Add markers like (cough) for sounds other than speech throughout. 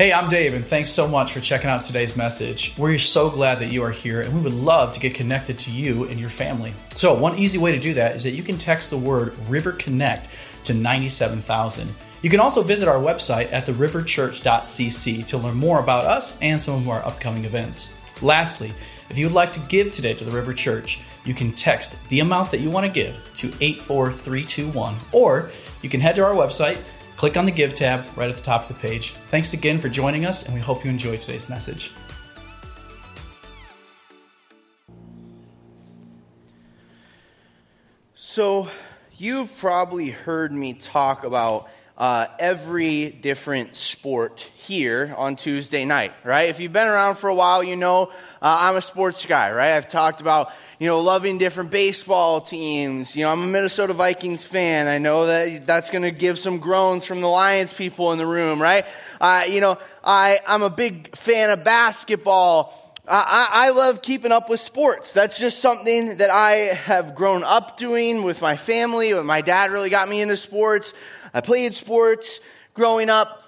Hey, I'm Dave, and thanks so much for checking out today's message. We're so glad that you are here, and we would love to get connected to you and your family. So, one easy way to do that is that you can text the word River Connect to 97000. You can also visit our website at theriverchurch.cc to learn more about us and some of our upcoming events. Lastly, if you would like to give today to the River Church, you can text the amount that you want to give to 84321, or you can head to our website Click on the Give tab right at the top of the page. Thanks again for joining us, and we hope you enjoy today's message. So, you've probably heard me talk about uh, every different sport here on Tuesday night, right? If you've been around for a while, you know uh, I'm a sports guy, right? I've talked about you know, loving different baseball teams. You know, I'm a Minnesota Vikings fan. I know that that's going to give some groans from the Lions people in the room, right? Uh, you know, I, I'm a big fan of basketball. I, I love keeping up with sports. That's just something that I have grown up doing with my family. My dad really got me into sports. I played sports growing up,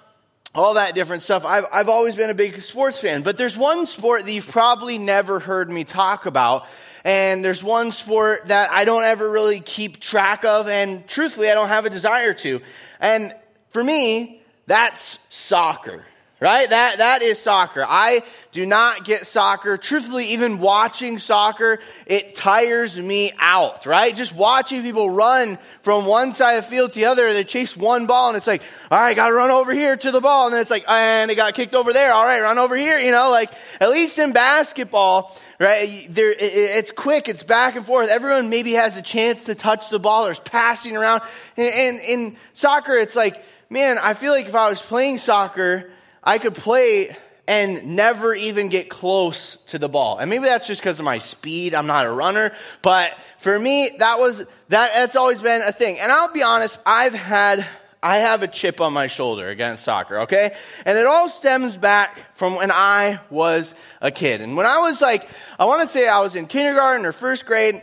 all that different stuff. I've, I've always been a big sports fan. But there's one sport that you've probably never heard me talk about, and there's one sport that I don't ever really keep track of, and truthfully, I don't have a desire to. And for me, that's soccer right? That, that is soccer. I do not get soccer. Truthfully, even watching soccer, it tires me out, right? Just watching people run from one side of the field to the other. They chase one ball and it's like, all right, gotta run over here to the ball. And then it's like, and it got kicked over there. All right, run over here. You know, like at least in basketball, right? There, it, it's quick. It's back and forth. Everyone maybe has a chance to touch the ball. There's passing around. And, and in soccer, it's like, man, I feel like if I was playing soccer, I could play and never even get close to the ball. And maybe that's just because of my speed. I'm not a runner. But for me, that was, that, that's always been a thing. And I'll be honest, I've had, I have a chip on my shoulder against soccer, okay? And it all stems back from when I was a kid. And when I was like, I want to say I was in kindergarten or first grade,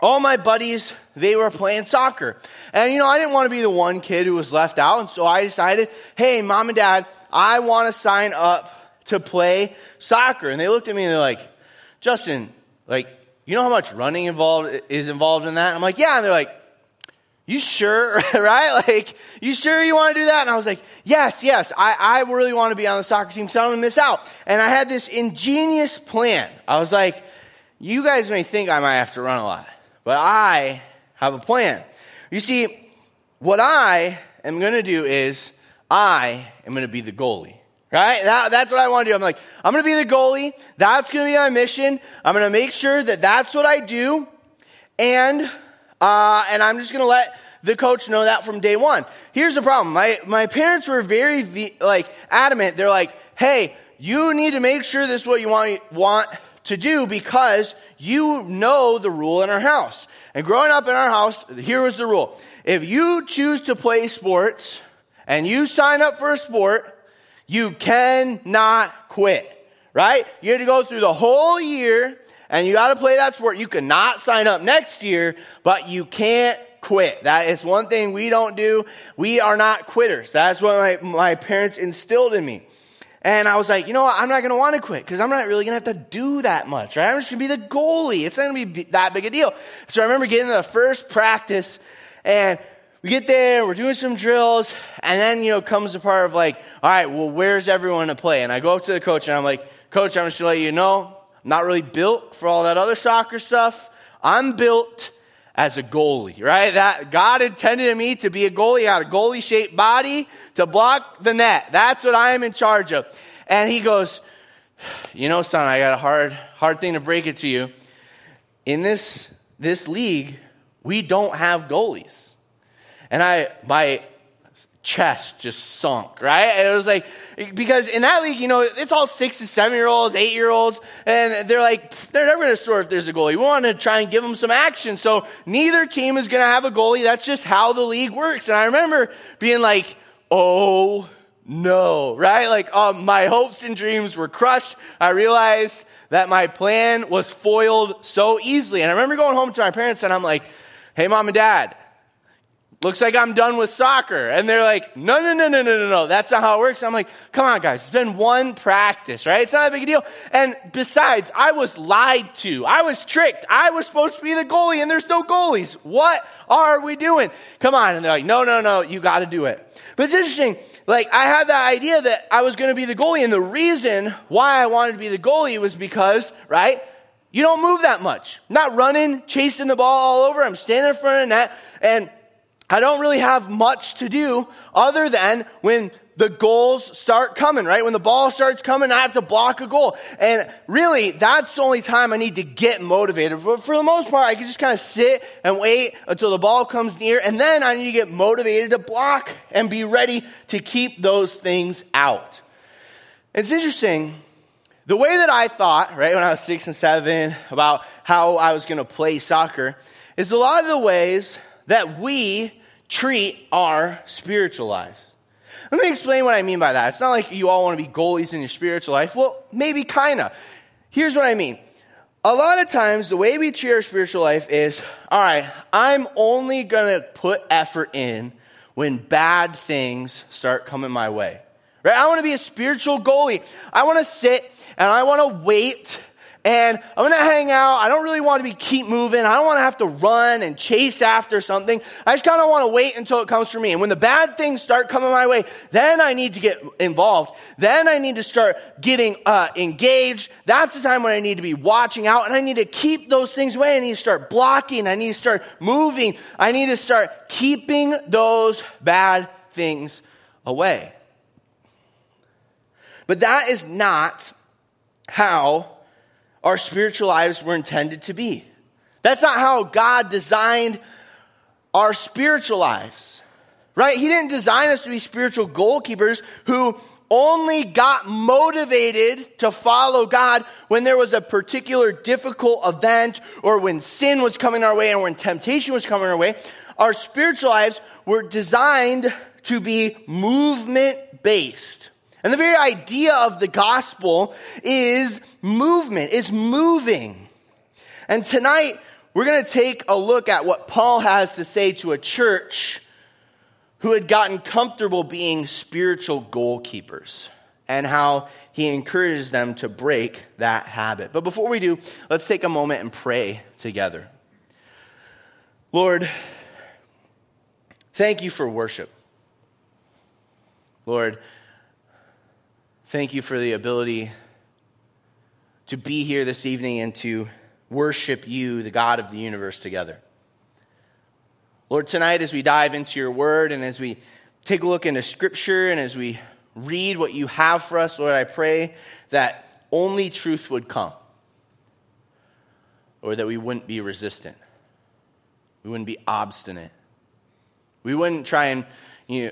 all my buddies, they were playing soccer. And you know, I didn't want to be the one kid who was left out. And so I decided, hey, mom and dad, I want to sign up to play soccer. And they looked at me and they're like, Justin, like, you know how much running involved is involved in that? I'm like, yeah. And they're like, you sure, (laughs) right? Like, you sure you want to do that? And I was like, yes, yes, I, I really want to be on the soccer team so I don't want to miss out. And I had this ingenious plan. I was like, you guys may think I might have to run a lot, but I have a plan. You see, what I am going to do is I am going to be the goalie. Right? That, that's what I want to do. I'm like, I'm going to be the goalie. That's going to be my mission. I'm going to make sure that that's what I do. And, uh, and I'm just going to let the coach know that from day one. Here's the problem. My, my parents were very, like, adamant. They're like, hey, you need to make sure this is what you want, want to do because you know the rule in our house. And growing up in our house, here was the rule. If you choose to play sports, and you sign up for a sport, you cannot quit, right? You have to go through the whole year and you got to play that sport. You cannot sign up next year, but you can't quit. That is one thing we don't do. We are not quitters. That's what my, my parents instilled in me. And I was like, you know what? I'm not going to want to quit because I'm not really going to have to do that much, right? I'm just going to be the goalie. It's not going to be that big a deal. So I remember getting to the first practice and we get there, we're doing some drills, and then, you know, comes the part of like, all right, well, where's everyone to play? And I go up to the coach and I'm like, Coach, I'm just gonna let you know, I'm not really built for all that other soccer stuff. I'm built as a goalie, right? That God intended me to be a goalie, I had a goalie shaped body to block the net. That's what I am in charge of. And he goes, you know, son, I got a hard, hard thing to break it to you. In this, this league, we don't have goalies. And I, my chest just sunk, right? And it was like, because in that league, you know, it's all six to seven year olds, eight year olds, and they're like, they're never going to score if there's a goalie. We want to try and give them some action. So neither team is going to have a goalie. That's just how the league works. And I remember being like, oh no, right? Like, um, my hopes and dreams were crushed. I realized that my plan was foiled so easily. And I remember going home to my parents and I'm like, hey, mom and dad, looks like I'm done with soccer. And they're like, no, no, no, no, no, no, no. That's not how it works. I'm like, come on, guys. It's been one practice, right? It's not a big deal. And besides, I was lied to. I was tricked. I was supposed to be the goalie and there's no goalies. What are we doing? Come on. And they're like, no, no, no, you got to do it. But it's interesting. Like, I had that idea that I was going to be the goalie. And the reason why I wanted to be the goalie was because, right? You don't move that much. I'm not running, chasing the ball all over. I'm standing in front of the net. And I don't really have much to do other than when the goals start coming, right? When the ball starts coming, I have to block a goal. And really, that's the only time I need to get motivated. But for the most part, I can just kind of sit and wait until the ball comes near. And then I need to get motivated to block and be ready to keep those things out. It's interesting. The way that I thought, right, when I was six and seven about how I was going to play soccer is a lot of the ways that we treat our spiritual lives. Let me explain what I mean by that. It's not like you all want to be goalies in your spiritual life. Well, maybe kind of. Here's what I mean. A lot of times, the way we treat our spiritual life is all right, I'm only going to put effort in when bad things start coming my way. Right? I want to be a spiritual goalie. I want to sit and I want to wait and I'm gonna hang out. I don't really want to be keep moving. I don't want to have to run and chase after something. I just kind of want to wait until it comes for me. And when the bad things start coming my way, then I need to get involved. Then I need to start getting uh, engaged. That's the time when I need to be watching out, and I need to keep those things away. I need to start blocking. I need to start moving. I need to start keeping those bad things away. But that is not how our spiritual lives were intended to be. That's not how God designed our spiritual lives, right? He didn't design us to be spiritual goalkeepers who only got motivated to follow God when there was a particular difficult event or when sin was coming our way and when temptation was coming our way. Our spiritual lives were designed to be movement based. And the very idea of the gospel is movement, is moving. And tonight, we're going to take a look at what Paul has to say to a church who had gotten comfortable being spiritual goalkeepers and how he encourages them to break that habit. But before we do, let's take a moment and pray together. Lord, thank you for worship. Lord, Thank you for the ability to be here this evening and to worship you, the God of the universe, together. Lord, tonight as we dive into your word and as we take a look into scripture and as we read what you have for us, Lord, I pray that only truth would come or that we wouldn't be resistant. We wouldn't be obstinate. We wouldn't try and you know,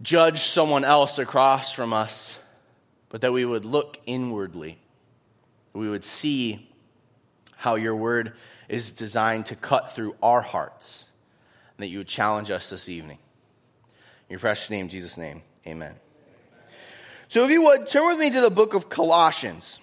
judge someone else across from us but that we would look inwardly. We would see how your word is designed to cut through our hearts, and that you would challenge us this evening. In your precious name, Jesus' name, amen. So, if you would, turn with me to the book of Colossians.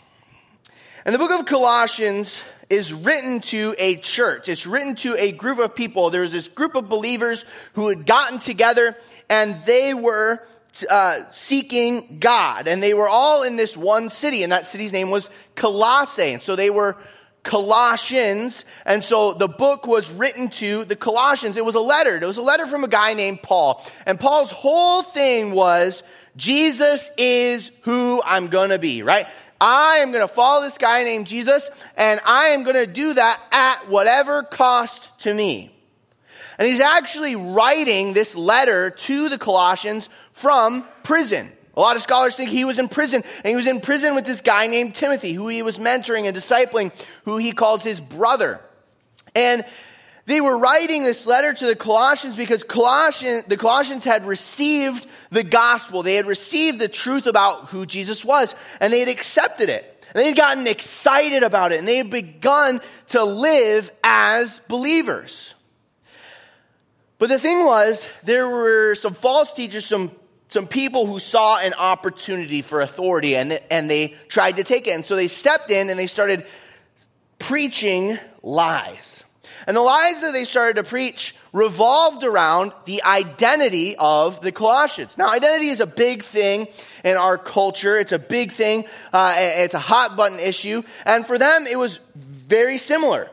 And the book of Colossians is written to a church. It's written to a group of people. There was this group of believers who had gotten together and they were uh, seeking God. And they were all in this one city, and that city's name was Colossae. And so they were Colossians. And so the book was written to the Colossians. It was a letter. It was a letter from a guy named Paul. And Paul's whole thing was Jesus is who I'm going to be, right? I am going to follow this guy named Jesus, and I am going to do that at whatever cost to me. And he's actually writing this letter to the Colossians from prison. A lot of scholars think he was in prison, and he was in prison with this guy named Timothy, who he was mentoring and discipling, who he calls his brother. And they were writing this letter to the Colossians because Colossians, the Colossians had received the gospel. They had received the truth about who Jesus was, and they had accepted it. And they had gotten excited about it, and they had begun to live as believers. But the thing was, there were some false teachers, some some people who saw an opportunity for authority and, and they tried to take it. And so they stepped in and they started preaching lies. And the lies that they started to preach revolved around the identity of the Colossians. Now, identity is a big thing in our culture. It's a big thing. Uh, it's a hot button issue. And for them, it was very similar.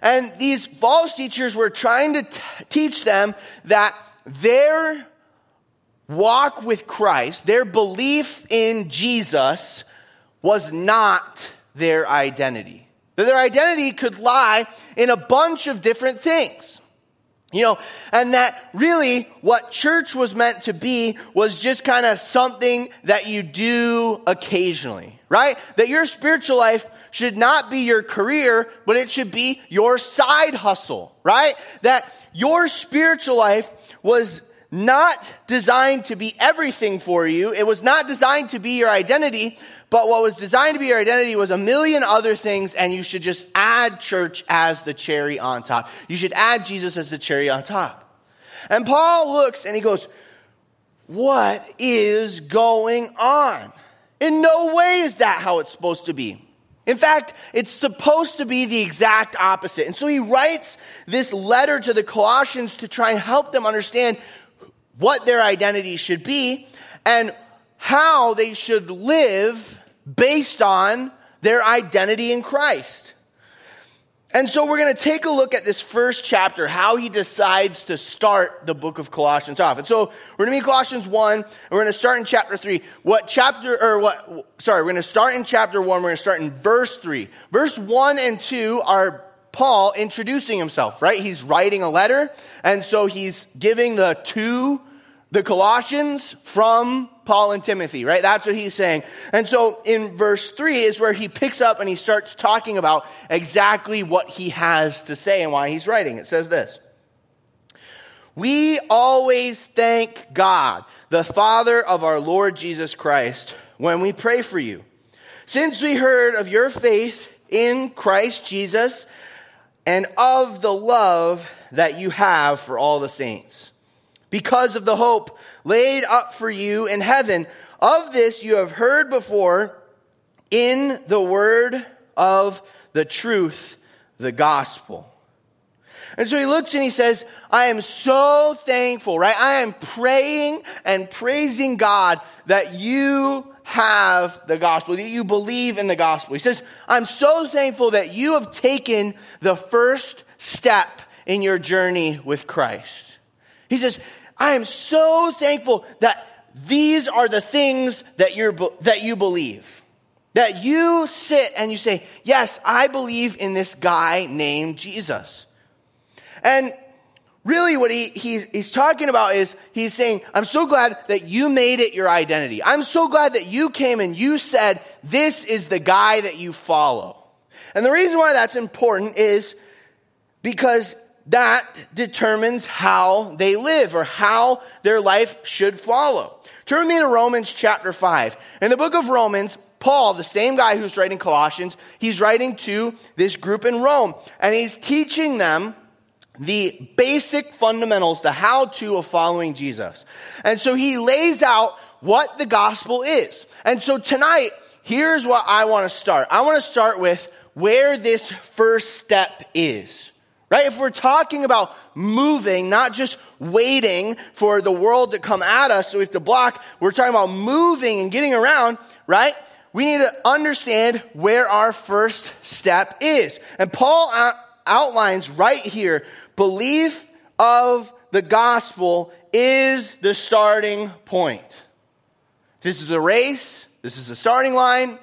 And these false teachers were trying to t- teach them that their walk with Christ, their belief in Jesus, was not their identity. Their identity could lie in a bunch of different things. You know, and that really what church was meant to be was just kind of something that you do occasionally, right? That your spiritual life should not be your career, but it should be your side hustle, right? That your spiritual life was not designed to be everything for you. It was not designed to be your identity, but what was designed to be your identity was a million other things, and you should just add church as the cherry on top. You should add Jesus as the cherry on top. And Paul looks and he goes, What is going on? In no way is that how it's supposed to be. In fact, it's supposed to be the exact opposite. And so he writes this letter to the Colossians to try and help them understand what their identity should be and how they should live based on their identity in Christ. And so we're going to take a look at this first chapter, how he decides to start the book of Colossians off. And so we're going to be Colossians 1, and we're going to start in chapter 3. What chapter, or what, sorry, we're going to start in chapter 1, we're going to start in verse 3. Verse 1 and 2 are Paul introducing himself, right? He's writing a letter, and so he's giving the two the Colossians from Paul and Timothy, right? That's what he's saying. And so in verse 3 is where he picks up and he starts talking about exactly what he has to say and why he's writing. It says this We always thank God, the Father of our Lord Jesus Christ, when we pray for you. Since we heard of your faith in Christ Jesus and of the love that you have for all the saints because of the hope laid up for you in heaven. Of this you have heard before in the word of the truth, the gospel. And so he looks and he says, I am so thankful, right? I am praying and praising God that you have the gospel, that you believe in the gospel. He says, I'm so thankful that you have taken the first step in your journey with Christ. He says, I am so thankful that these are the things that, you're, that you believe. That you sit and you say, Yes, I believe in this guy named Jesus. And really, what he, he's, he's talking about is he's saying, I'm so glad that you made it your identity. I'm so glad that you came and you said, This is the guy that you follow. And the reason why that's important is because that determines how they live or how their life should follow. Turn me to Romans chapter 5. In the book of Romans, Paul, the same guy who's writing Colossians, he's writing to this group in Rome, and he's teaching them the basic fundamentals, the how to of following Jesus. And so he lays out what the gospel is. And so tonight, here's what I want to start. I want to start with where this first step is. Right? If we're talking about moving, not just waiting for the world to come at us so we have to block, we're talking about moving and getting around, right? We need to understand where our first step is. And Paul outlines right here belief of the gospel is the starting point. This is a race. This is the starting line.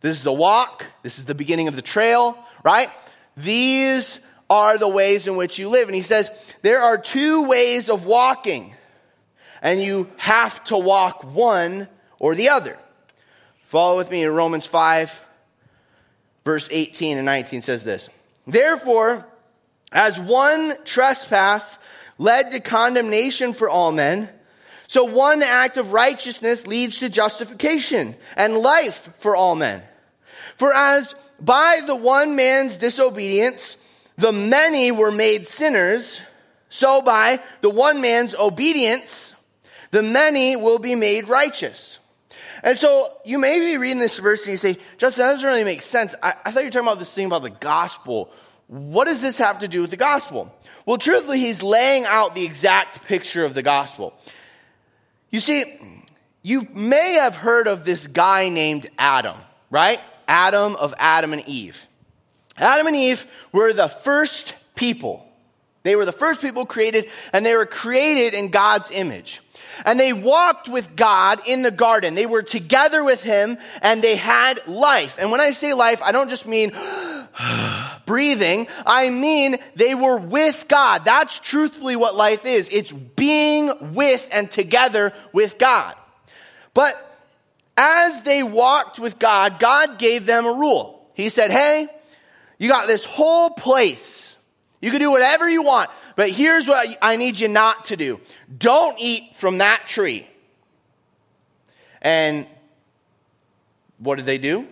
This is a walk. This is the beginning of the trail, right? These are the ways in which you live. And he says, there are two ways of walking, and you have to walk one or the other. Follow with me in Romans 5, verse 18 and 19 says this. Therefore, as one trespass led to condemnation for all men, so one act of righteousness leads to justification and life for all men. For as by the one man's disobedience, the many were made sinners, so by the one man's obedience, the many will be made righteous. And so you may be reading this verse and you say, Justin, that doesn't really make sense. I, I thought you were talking about this thing about the gospel. what does this have to do with the gospel? Well, truthfully, he's laying out the exact picture of the gospel. You see, you may have heard of this guy named Adam, right? Adam of Adam and Eve. Adam and Eve were the first people. They were the first people created, and they were created in God's image. And they walked with God in the garden. They were together with Him, and they had life. And when I say life, I don't just mean (sighs) breathing. I mean they were with God. That's truthfully what life is. It's being with and together with God. But as they walked with God, God gave them a rule. He said, Hey, you got this whole place. You can do whatever you want, but here's what I need you not to do. Don't eat from that tree. And what did they do?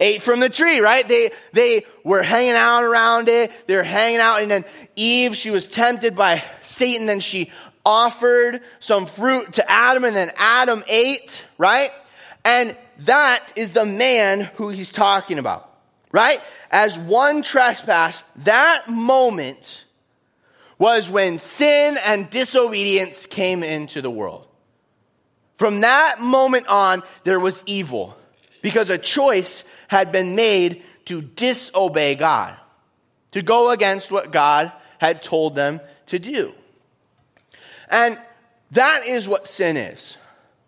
Ate from the tree, right? They, they were hanging out around it. They were hanging out and then Eve, she was tempted by Satan and she offered some fruit to Adam and then Adam ate, right? And that is the man who he's talking about, right? As one trespass, that moment was when sin and disobedience came into the world. From that moment on, there was evil because a choice had been made to disobey God, to go against what God had told them to do. And that is what sin is.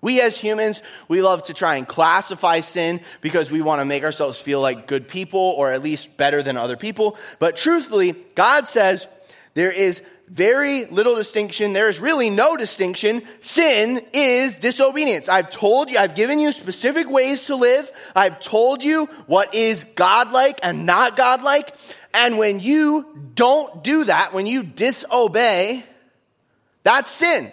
We as humans, we love to try and classify sin because we want to make ourselves feel like good people or at least better than other people. But truthfully, God says there is very little distinction. There is really no distinction. Sin is disobedience. I've told you, I've given you specific ways to live. I've told you what is godlike and not godlike. And when you don't do that, when you disobey, that's sin.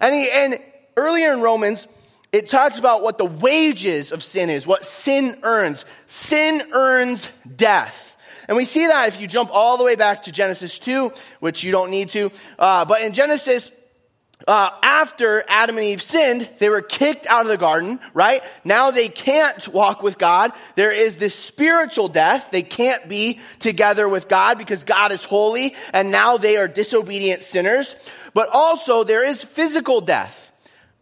And, he, and earlier in Romans, it talks about what the wages of sin is, what sin earns. Sin earns death. And we see that if you jump all the way back to Genesis 2, which you don't need to. Uh, but in Genesis, uh, after Adam and Eve sinned, they were kicked out of the garden, right? Now they can't walk with God. There is this spiritual death. They can't be together with God because God is holy, and now they are disobedient sinners. But also, there is physical death.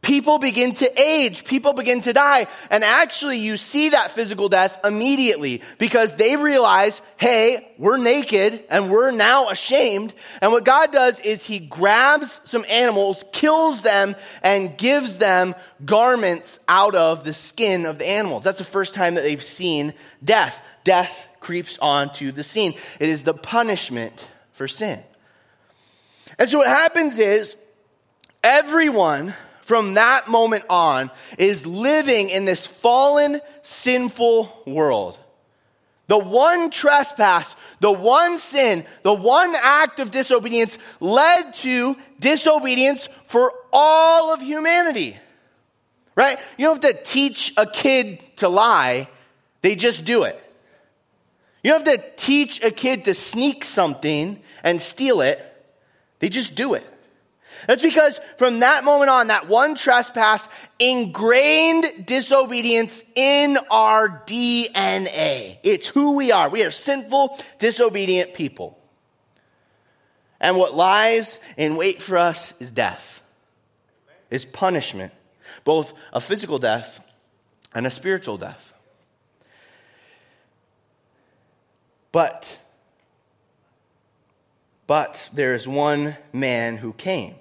People begin to age, people begin to die, and actually you see that physical death immediately because they realize, hey, we're naked and we're now ashamed. And what God does is He grabs some animals, kills them, and gives them garments out of the skin of the animals. That's the first time that they've seen death. Death creeps onto the scene. It is the punishment for sin. And so what happens is everyone from that moment on is living in this fallen, sinful world. The one trespass, the one sin, the one act of disobedience led to disobedience for all of humanity. Right? You don't have to teach a kid to lie, they just do it. You don't have to teach a kid to sneak something and steal it, they just do it. That's because from that moment on, that one trespass ingrained disobedience in our DNA. It's who we are. We are sinful, disobedient people. And what lies in wait for us is death, is punishment, both a physical death and a spiritual death. But, but there is one man who came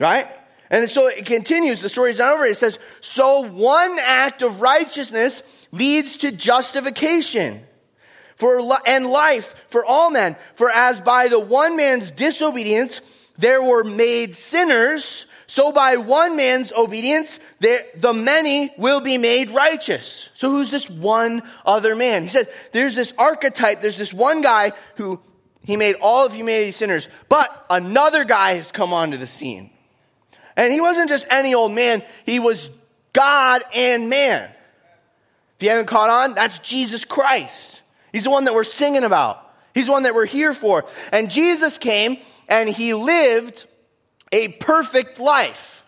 Right? And so it continues. The story's not over. It says, So one act of righteousness leads to justification for, and life for all men. For as by the one man's disobedience there were made sinners, so by one man's obedience there, the many will be made righteous. So who's this one other man? He said, there's this archetype, there's this one guy who he made all of humanity sinners, but another guy has come onto the scene. And he wasn't just any old man, he was God and man. If you haven't caught on, that's Jesus Christ. He's the one that we're singing about. He's the one that we're here for. And Jesus came and he lived a perfect life.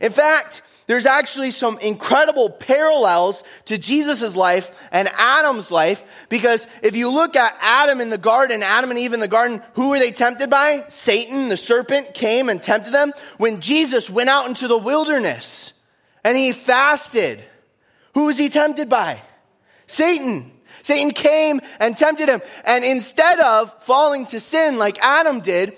In fact, there's actually some incredible parallels to Jesus' life and Adam's life because if you look at Adam in the garden, Adam and Eve in the garden, who were they tempted by? Satan, the serpent, came and tempted them. When Jesus went out into the wilderness and he fasted, who was he tempted by? Satan. Satan came and tempted him. And instead of falling to sin like Adam did,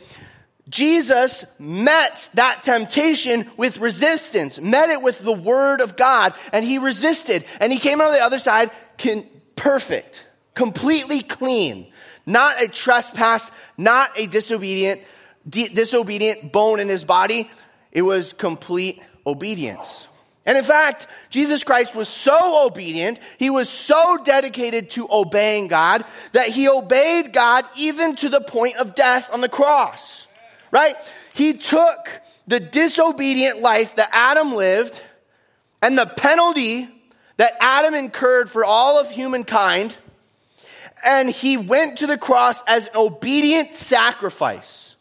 Jesus met that temptation with resistance, met it with the word of God, and he resisted. And he came out on the other side can, perfect, completely clean, not a trespass, not a disobedient, disobedient bone in his body. It was complete obedience. And in fact, Jesus Christ was so obedient, he was so dedicated to obeying God, that he obeyed God even to the point of death on the cross. Right? He took the disobedient life that Adam lived and the penalty that Adam incurred for all of humankind, and he went to the cross as an obedient sacrifice.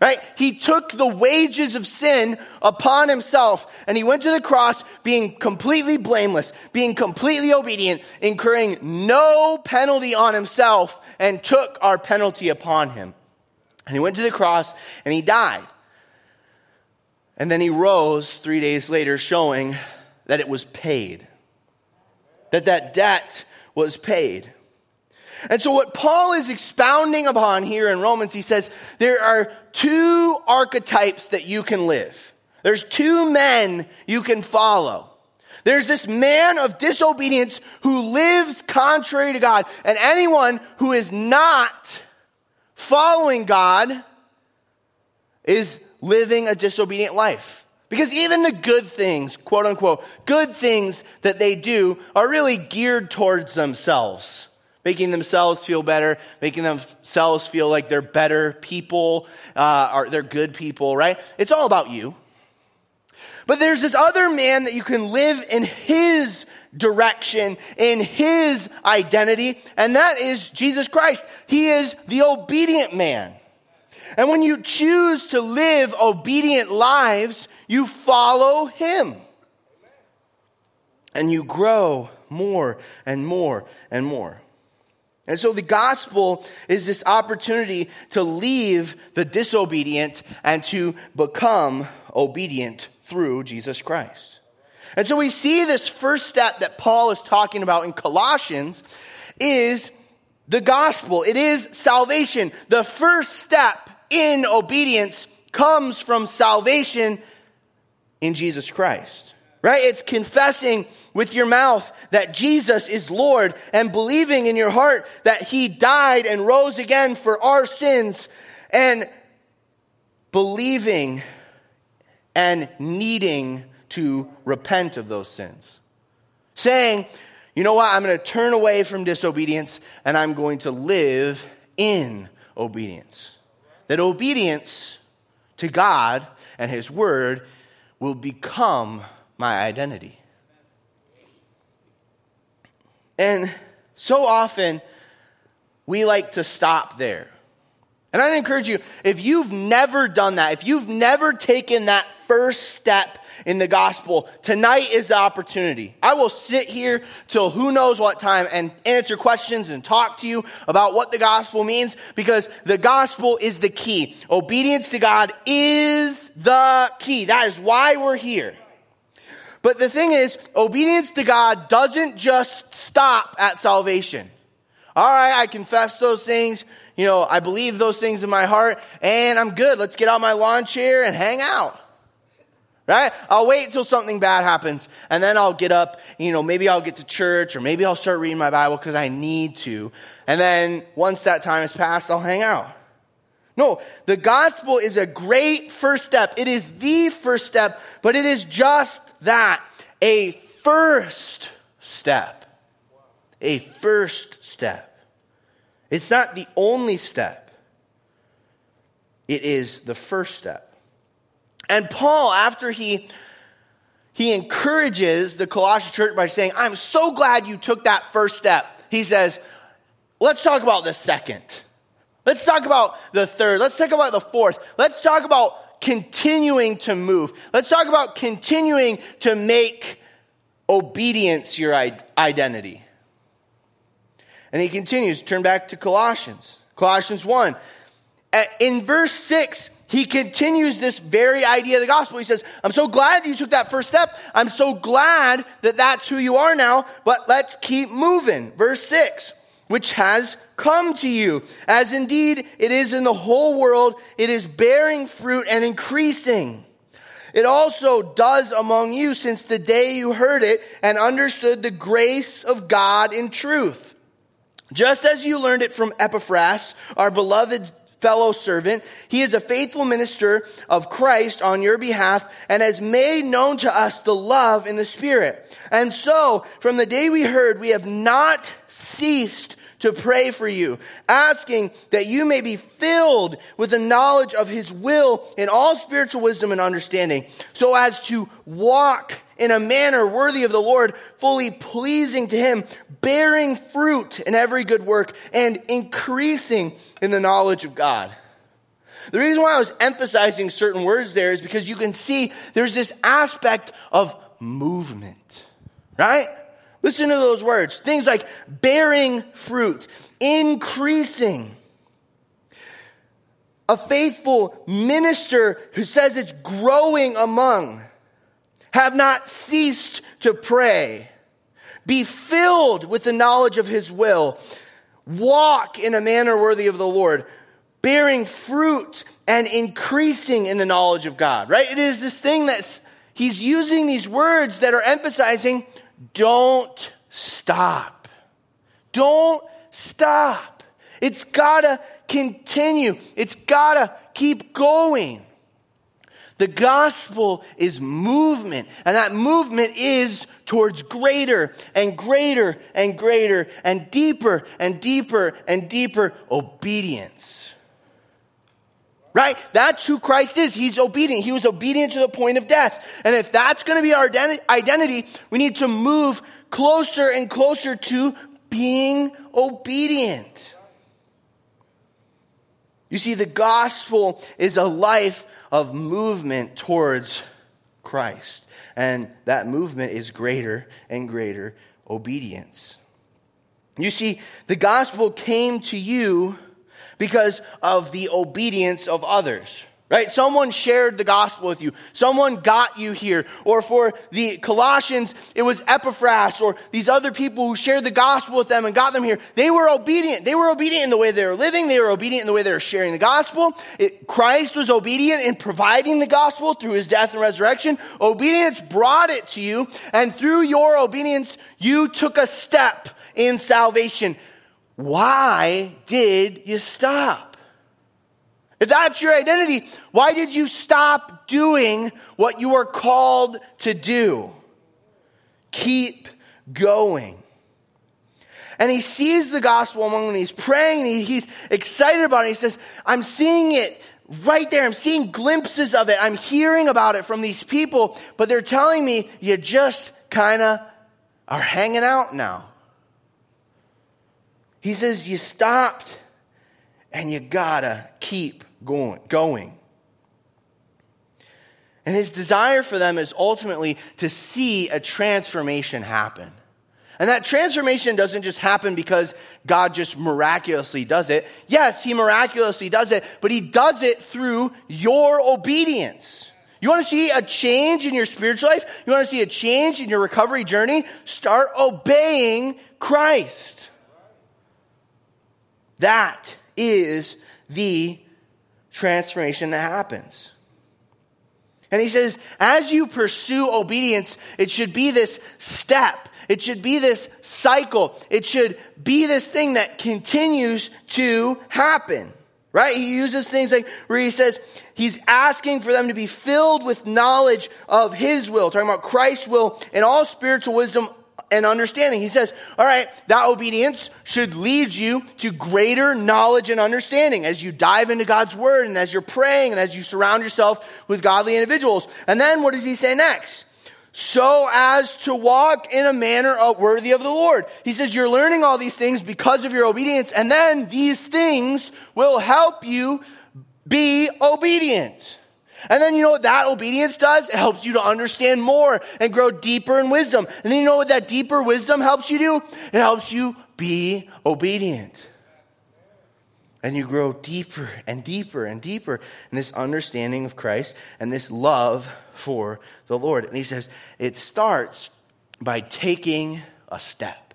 Right? He took the wages of sin upon himself and he went to the cross being completely blameless, being completely obedient, incurring no penalty on himself and took our penalty upon him. And he went to the cross and he died. And then he rose three days later showing that it was paid. That that debt was paid. And so, what Paul is expounding upon here in Romans, he says there are two archetypes that you can live. There's two men you can follow. There's this man of disobedience who lives contrary to God, and anyone who is not following God is living a disobedient life. Because even the good things, quote unquote, good things that they do are really geared towards themselves making themselves feel better, making themselves feel like they're better people, uh, or they're good people, right? It's all about you. But there's this other man that you can live in his direction, in his identity, and that is Jesus Christ. He is the obedient man. And when you choose to live obedient lives, you follow him. And you grow more and more and more. And so the gospel is this opportunity to leave the disobedient and to become obedient through Jesus Christ. And so we see this first step that Paul is talking about in Colossians is the gospel. It is salvation. The first step in obedience comes from salvation in Jesus Christ right? It's confessing with your mouth that Jesus is Lord and believing in your heart that he died and rose again for our sins and believing and needing to repent of those sins. Saying, you know what? I'm going to turn away from disobedience and I'm going to live in obedience. That obedience to God and His Word will become my identity. And so often, we like to stop there. And I'd encourage you, if you've never done that, if you've never taken that first step in the gospel, tonight is the opportunity. I will sit here till who knows what time and answer questions and talk to you about what the gospel means because the gospel is the key. Obedience to God is the key. That is why we're here. But the thing is, obedience to God doesn't just stop at salvation. All right, I confess those things. You know, I believe those things in my heart and I'm good. Let's get out my lawn chair and hang out. Right? I'll wait until something bad happens and then I'll get up, you know, maybe I'll get to church or maybe I'll start reading my Bible because I need to. And then once that time has passed, I'll hang out. No, the gospel is a great first step. It is the first step, but it is just that a first step. A first step. It's not the only step, it is the first step. And Paul, after he he encourages the Colossian church by saying, I'm so glad you took that first step. He says, let's talk about the second. Let's talk about the third. Let's talk about the fourth. Let's talk about continuing to move. Let's talk about continuing to make obedience your identity. And he continues, turn back to Colossians. Colossians 1. In verse 6, he continues this very idea of the gospel. He says, I'm so glad you took that first step. I'm so glad that that's who you are now, but let's keep moving. Verse 6, which has come to you, as indeed it is in the whole world, it is bearing fruit and increasing. It also does among you since the day you heard it and understood the grace of God in truth. Just as you learned it from Epaphras, our beloved fellow servant. He is a faithful minister of Christ on your behalf and has made known to us the love in the Spirit. And so, from the day we heard, we have not ceased to pray for you, asking that you may be filled with the knowledge of his will in all spiritual wisdom and understanding, so as to walk in a manner worthy of the Lord, fully pleasing to him, bearing fruit in every good work and increasing in the knowledge of God. The reason why I was emphasizing certain words there is because you can see there's this aspect of movement, right? Listen to those words. Things like bearing fruit, increasing. A faithful minister who says it's growing among. Have not ceased to pray. Be filled with the knowledge of his will. Walk in a manner worthy of the Lord, bearing fruit and increasing in the knowledge of God, right? It is this thing that's, he's using these words that are emphasizing don't stop. Don't stop. It's gotta continue. It's gotta keep going. The gospel is movement, and that movement is towards greater and greater and greater and deeper and deeper and deeper obedience. Right? That's who Christ is. He's obedient. He was obedient to the point of death. And if that's going to be our identity, we need to move closer and closer to being obedient. You see, the gospel is a life of movement towards Christ. And that movement is greater and greater obedience. You see, the gospel came to you because of the obedience of others right? Someone shared the gospel with you. Someone got you here. Or for the Colossians, it was Epaphras or these other people who shared the gospel with them and got them here. They were obedient. They were obedient in the way they were living. They were obedient in the way they were sharing the gospel. It, Christ was obedient in providing the gospel through his death and resurrection. Obedience brought it to you. And through your obedience, you took a step in salvation. Why did you stop? If that's your identity, why did you stop doing what you were called to do? Keep going. And he sees the gospel among them. He's praying. he's excited about it. He says, I'm seeing it right there. I'm seeing glimpses of it. I'm hearing about it from these people, but they're telling me you just kind of are hanging out now. He says, You stopped and you gotta keep going. going. And his desire for them is ultimately to see a transformation happen. And that transformation doesn't just happen because God just miraculously does it. Yes, he miraculously does it, but he does it through your obedience. You want to see a change in your spiritual life? You want to see a change in your recovery journey? Start obeying Christ. That is the transformation that happens. And he says, as you pursue obedience, it should be this step. It should be this cycle. It should be this thing that continues to happen. Right? He uses things like where he says he's asking for them to be filled with knowledge of his will, talking about Christ's will and all spiritual wisdom and understanding. He says, all right, that obedience should lead you to greater knowledge and understanding as you dive into God's word and as you're praying and as you surround yourself with godly individuals. And then what does he say next? So as to walk in a manner worthy of the Lord. He says, you're learning all these things because of your obedience, and then these things will help you be obedient. And then you know what that obedience does? It helps you to understand more and grow deeper in wisdom. And then you know what that deeper wisdom helps you do? It helps you be obedient. And you grow deeper and deeper and deeper in this understanding of Christ and this love for the Lord. And he says it starts by taking a step.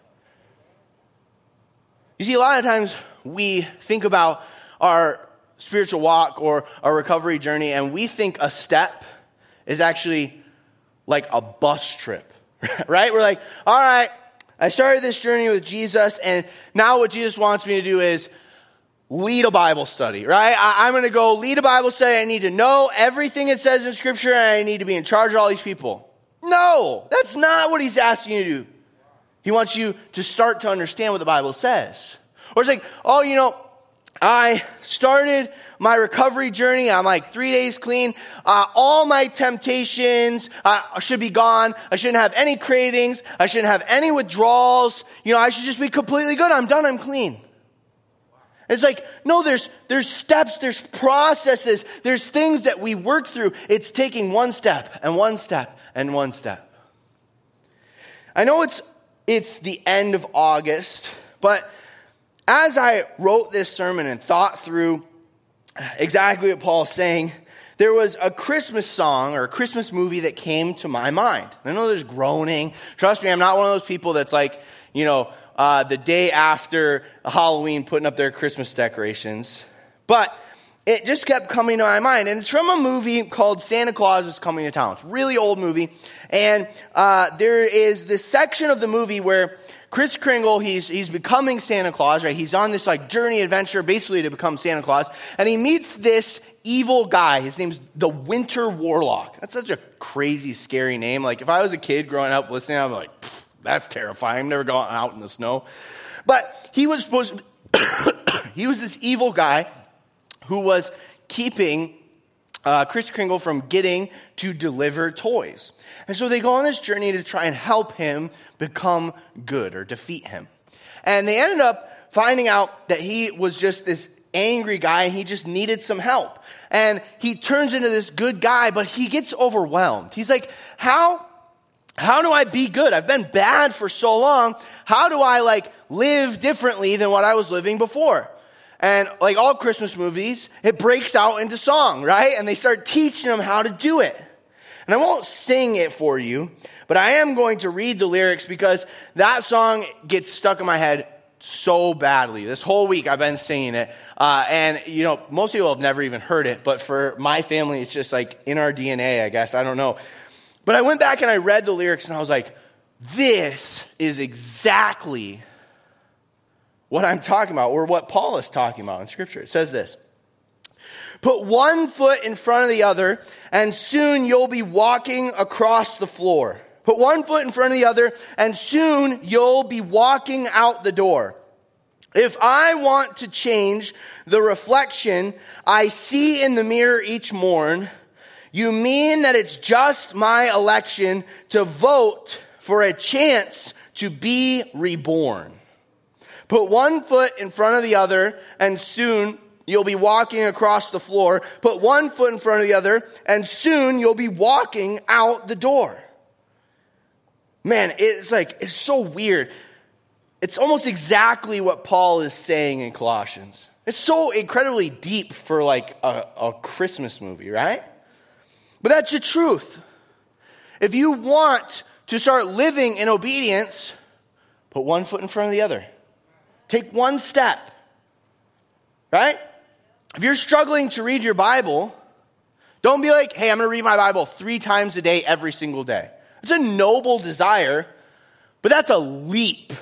You see, a lot of times we think about our spiritual walk or a recovery journey, and we think a step is actually like a bus trip, (laughs) right? We're like, all right, I started this journey with Jesus, and now what Jesus wants me to do is lead a Bible study, right? I, am going to go lead a Bible study. I need to know everything it says in Scripture, and I need to be in charge of all these people. No, that's not what he's asking you to do. He wants you to start to understand what the Bible says. Or it's like, oh, you know, I started my recovery journey. I'm like three days clean. Uh, all my temptations uh, should be gone. I shouldn't have any cravings. I shouldn't have any withdrawals. You know, I should just be completely good. I'm done. I'm clean. It's like, no, there's, there's steps, there's processes, there's things that we work through. It's taking one step and one step and one step. I know it's, it's the end of August, but as I wrote this sermon and thought through exactly what Paul's saying, there was a Christmas song or a Christmas movie that came to my mind. I know there's groaning. Trust me, I'm not one of those people that's like, you know, uh, the day after Halloween putting up their Christmas decorations. But it just kept coming to my mind. And it's from a movie called Santa Claus is Coming to Town. It's a really old movie. And uh, there is this section of the movie where Kris Kringle, he's, he's becoming Santa Claus, right? He's on this like journey adventure basically to become Santa Claus. And he meets this evil guy. His name's the Winter Warlock. That's such a crazy, scary name. Like if I was a kid growing up listening, I'm like, that's terrifying. I'm never going out in the snow. But he was supposed to, (coughs) he was this evil guy who was keeping uh, Kris Kringle from getting to deliver toys. And so they go on this journey to try and help him become good or defeat him. And they ended up finding out that he was just this angry guy and he just needed some help. And he turns into this good guy, but he gets overwhelmed. He's like, how, how do I be good? I've been bad for so long. How do I like live differently than what I was living before? And like all Christmas movies, it breaks out into song, right? And they start teaching them how to do it. And I won't sing it for you, but I am going to read the lyrics because that song gets stuck in my head so badly. This whole week I've been singing it. Uh, and, you know, most people have never even heard it, but for my family, it's just like in our DNA, I guess. I don't know. But I went back and I read the lyrics and I was like, this is exactly what I'm talking about, or what Paul is talking about in Scripture. It says this Put one foot in front of the other, and soon you'll be walking across the floor. Put one foot in front of the other, and soon you'll be walking out the door. If I want to change the reflection I see in the mirror each morn, you mean that it's just my election to vote for a chance to be reborn. Put one foot in front of the other, and soon you'll be walking across the floor. Put one foot in front of the other, and soon you'll be walking out the door. Man, it's like, it's so weird. It's almost exactly what Paul is saying in Colossians. It's so incredibly deep for like a, a Christmas movie, right? But that's the truth. If you want to start living in obedience, put one foot in front of the other. Take one step. Right? If you're struggling to read your Bible, don't be like, hey, I'm going to read my Bible three times a day, every single day. It's a noble desire, but that's a leap.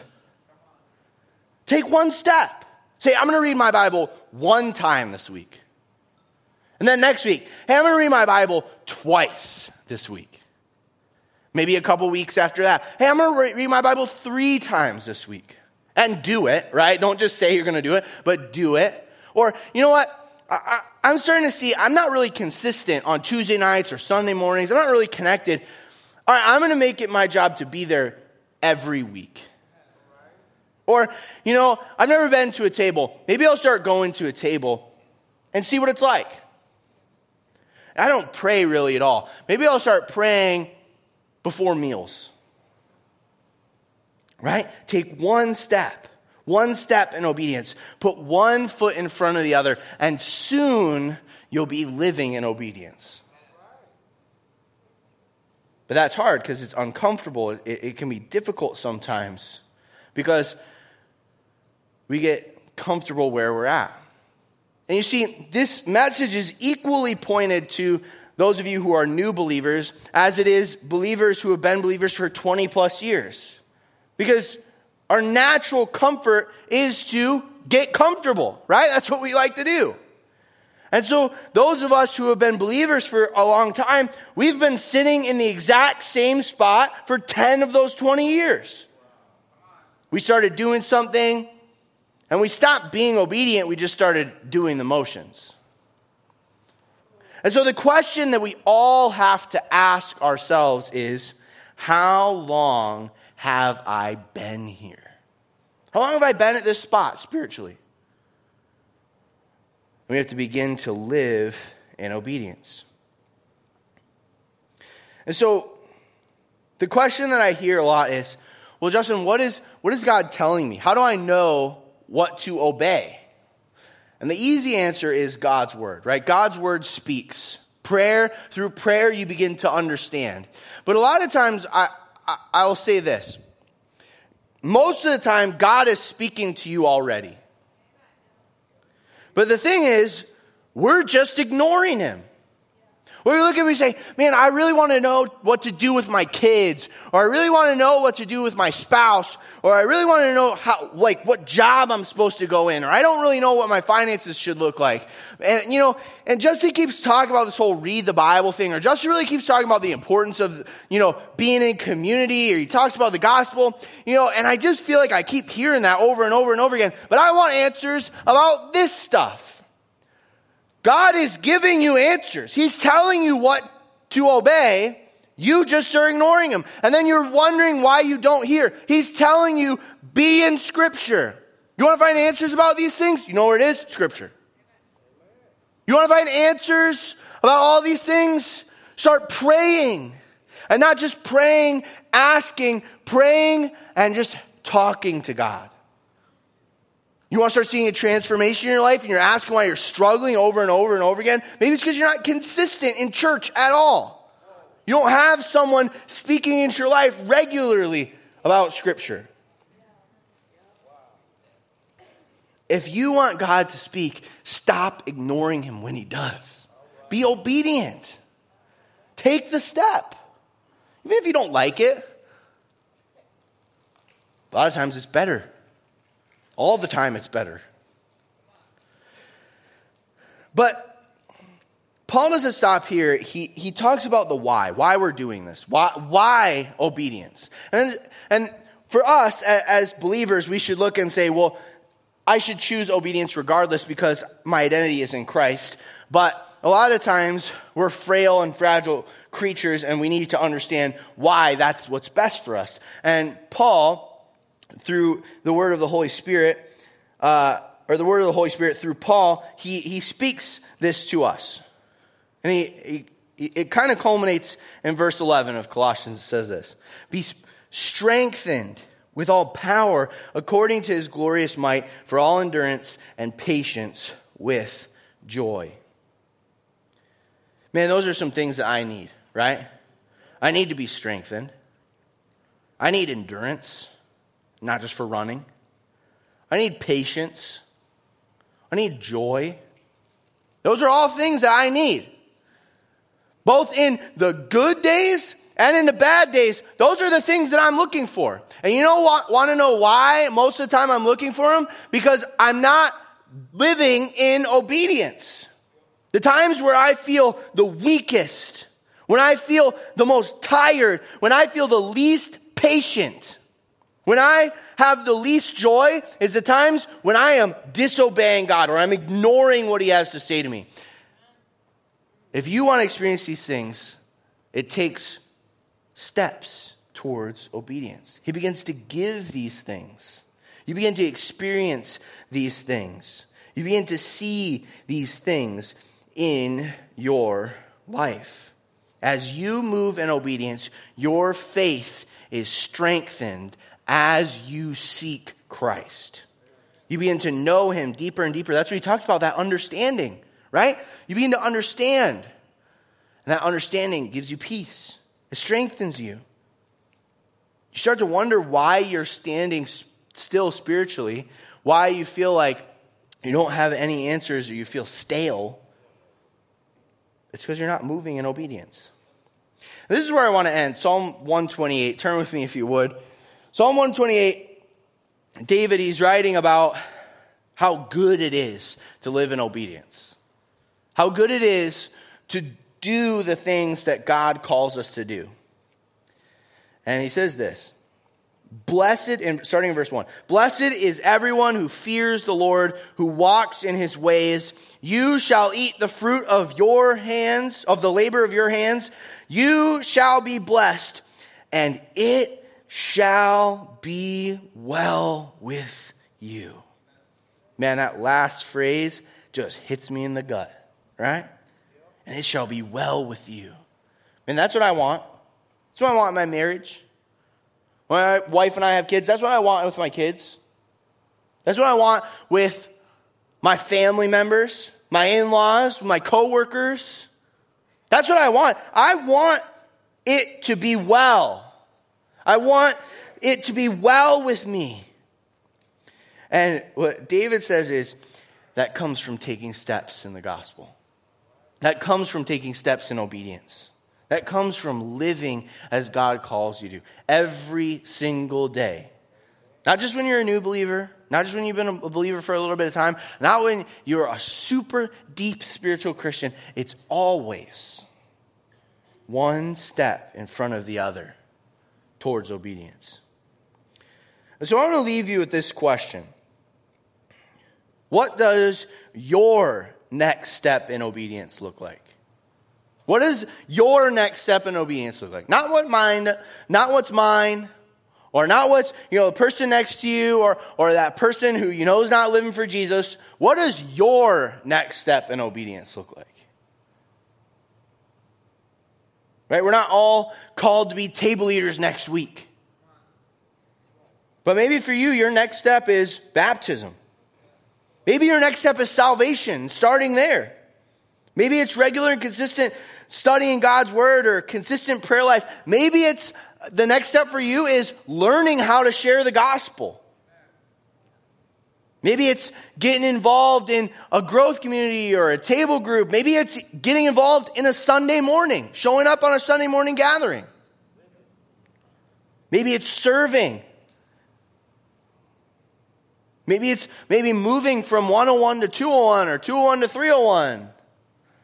Take one step. Say, I'm going to read my Bible one time this week. And then next week, hey, I'm going to read my Bible twice this week. Maybe a couple weeks after that. Hey, I'm going to read my Bible three times this week and do it, right? Don't just say you're going to do it, but do it. Or, you know what? I, am starting to see I'm not really consistent on Tuesday nights or Sunday mornings. I'm not really connected. All right, I'm going to make it my job to be there every week. Or, you know, I've never been to a table. Maybe I'll start going to a table and see what it's like. I don't pray really at all. Maybe I'll start praying before meals. Right? Take one step, one step in obedience. Put one foot in front of the other, and soon you'll be living in obedience. But that's hard because it's uncomfortable. It, it, can be difficult sometimes because we get comfortable where we're at. And you see, this message is equally pointed to those of you who are new believers as it is believers who have been believers for 20 plus years. Because our natural comfort is to get comfortable, right? That's what we like to do. And so, those of us who have been believers for a long time, we've been sitting in the exact same spot for 10 of those 20 years. We started doing something, and we stopped being obedient, we just started doing the motions. And so the question that we all have to ask ourselves is how long have I been here? How long have I been at this spot spiritually? We have to begin to live in obedience. And so the question that I hear a lot is well, Justin, what is, what is God telling me? How do I know what to obey? And the easy answer is God's word, right? God's word speaks. Prayer, through prayer, you begin to understand. But a lot of times, I, I, I will say this. Most of the time, God is speaking to you already. But the thing is, we're just ignoring him. Where we look at him and say, man, I really want to know what to do with my kids, or I really want to know what to do with my spouse, or I really want to know how, like, what job I'm supposed to go in, or I don't really know what my finances should look like. And, you know, and Justin keeps talking about this whole read the Bible thing, or Justin really keeps talking about the importance of, you know, being in community, or he talks about the gospel, you know, and I just feel like I keep hearing that over and over and over again. But I want answers about this stuff. God is giving you answers. He's telling you what to obey. You just are ignoring him. And then you're wondering why you don't hear. He's telling you, be in scripture. You want to find answers about these things? You know where it is? Scripture. You want to find answers about all these things? Start praying. And not just praying, asking, praying, and just talking to God. You want to start seeing a transformation in your life and you're asking why you're struggling over and over and over again? Maybe it's because you're not consistent in church at all. You don't have someone speaking into your life regularly about Scripture. If you want God to speak, stop ignoring Him when He does. Be obedient. Take the step. Even if you don't like it, a lot of times it's better all the time, it's better. But Paul doesn't stop here. He, he talks about the why, why we're doing this, why, why obedience. And, and for us as believers, we should look and say, well, I should choose obedience regardless because my identity is in Christ. But a lot of times we're frail and fragile creatures and we need to understand why that's what's best for us. And Paul, through the word of the Holy Spirit, uh, or the word of the Holy Spirit through Paul, he, he speaks this to us. And he, he it kind of culminates in verse 11 of Colossians. It says this Be strengthened with all power according to his glorious might for all endurance and patience with joy. Man, those are some things that I need, right? I need to be strengthened. I need endurance not just for running. I need patience. I need joy. Those are all things that I need. Both in the good days and in the bad days, those are the things that I'm looking for. And you know what? Want to know why most of the time I'm looking for them? Because I'm not living in obedience. The times where I feel the weakest, when I feel the most tired, when I feel the least patient, when I have the least joy is the times when I am disobeying God or I'm ignoring what He has to say to me. If you want to experience these things, it takes steps towards obedience. He begins to give these things. You begin to experience these things. You begin to see these things in your life. As you move in obedience, your faith is strengthened as you seek Christ. You begin to know him deeper and deeper. That's what he talked about, that understanding, right? You begin to understand. And that understanding gives you peace, it strengthens you. You start to wonder why you're standing still spiritually, why you feel like you don't have any answers or you feel stale. It's because you're not moving in obedience. This is where I want to end. Psalm 128. Turn with me if you would. Psalm 128, David, he's writing about how good it is to live in obedience. How good it is to do the things that God calls us to do. And he says this Blessed, and starting in verse 1 Blessed is everyone who fears the Lord, who walks in his ways. You shall eat the fruit of your hands, of the labor of your hands. You shall be blessed, and it shall be well with you. Man, that last phrase just hits me in the gut, right? And it shall be well with you. And that's what I want. That's what I want in my marriage. When my wife and I have kids, that's what I want with my kids. That's what I want with my family members, my in laws, my coworkers. That's what I want. I want it to be well. I want it to be well with me. And what David says is that comes from taking steps in the gospel. That comes from taking steps in obedience. That comes from living as God calls you to every single day. Not just when you're a new believer, not just when you've been a believer for a little bit of time, not when you're a super deep spiritual Christian. It's always one step in front of the other towards obedience. so I want to leave you with this question What does your next step in obedience look like? What does your next step in obedience look like? Not what mine, not what's mine, or not what's, you know, the person next to you, or, or that person who you know is not living for Jesus. What does your next step in obedience look like? Right? We're not all called to be table eaters next week. But maybe for you, your next step is baptism. Maybe your next step is salvation, starting there. Maybe it's regular and consistent studying God's word or consistent prayer life. Maybe it's the next step for you is learning how to share the gospel. Maybe it's getting involved in a growth community or a table group. Maybe it's getting involved in a Sunday morning, showing up on a Sunday morning gathering. Maybe it's serving. Maybe it's maybe moving from 101 to 201 or 201 to 301.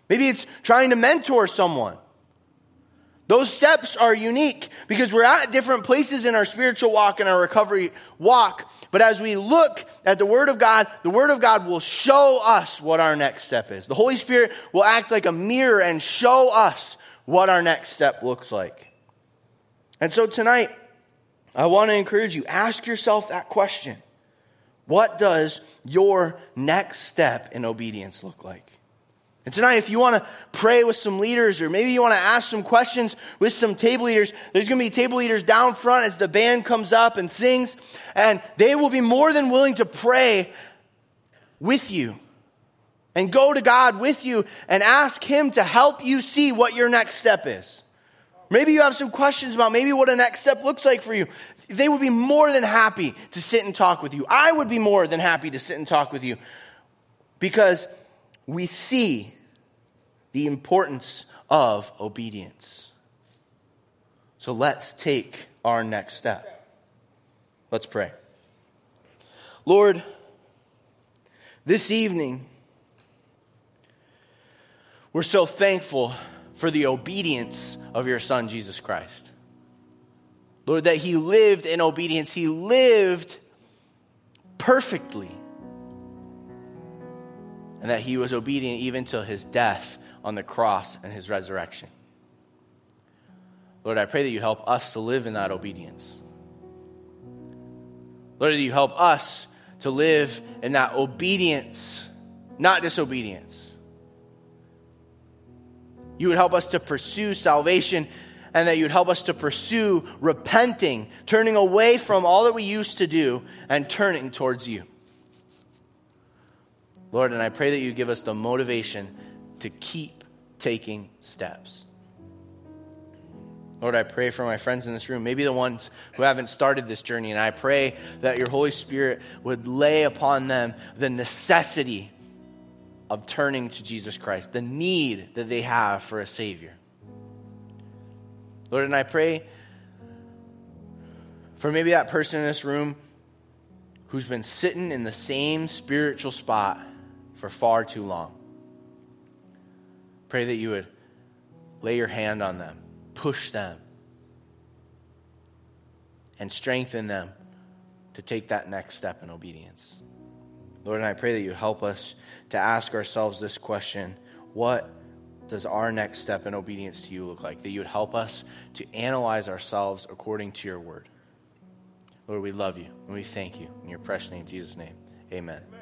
Maybe it's trying to mentor someone. Those steps are unique because we're at different places in our spiritual walk and our recovery walk. But as we look at the Word of God, the Word of God will show us what our next step is. The Holy Spirit will act like a mirror and show us what our next step looks like. And so tonight, I want to encourage you ask yourself that question What does your next step in obedience look like? And tonight, if you want to pray with some leaders, or maybe you want to ask some questions with some table leaders, there's going to be table leaders down front as the band comes up and sings, and they will be more than willing to pray with you and go to God with you and ask Him to help you see what your next step is. Maybe you have some questions about maybe what a next step looks like for you. They would be more than happy to sit and talk with you. I would be more than happy to sit and talk with you because we see the importance of obedience. So let's take our next step. Let's pray. Lord, this evening, we're so thankful for the obedience of your Son, Jesus Christ. Lord, that He lived in obedience, He lived perfectly and that he was obedient even to his death on the cross and his resurrection. Lord, I pray that you help us to live in that obedience. Lord, that you help us to live in that obedience, not disobedience. you would help us to pursue salvation and that you'd help us to pursue repenting, turning away from all that we used to do and turning towards you. Lord, and I pray that you give us the motivation to keep taking steps. Lord, I pray for my friends in this room, maybe the ones who haven't started this journey, and I pray that your Holy Spirit would lay upon them the necessity of turning to Jesus Christ, the need that they have for a Savior. Lord, and I pray for maybe that person in this room who's been sitting in the same spiritual spot for far too long. Pray that you would lay your hand on them, push them, and strengthen them to take that next step in obedience. Lord, and I pray that you help us to ask ourselves this question What does our next step in obedience to you look like? That you would help us to analyze ourselves according to your word. Lord, we love you and we thank you. In your precious name, Jesus' name, amen. amen.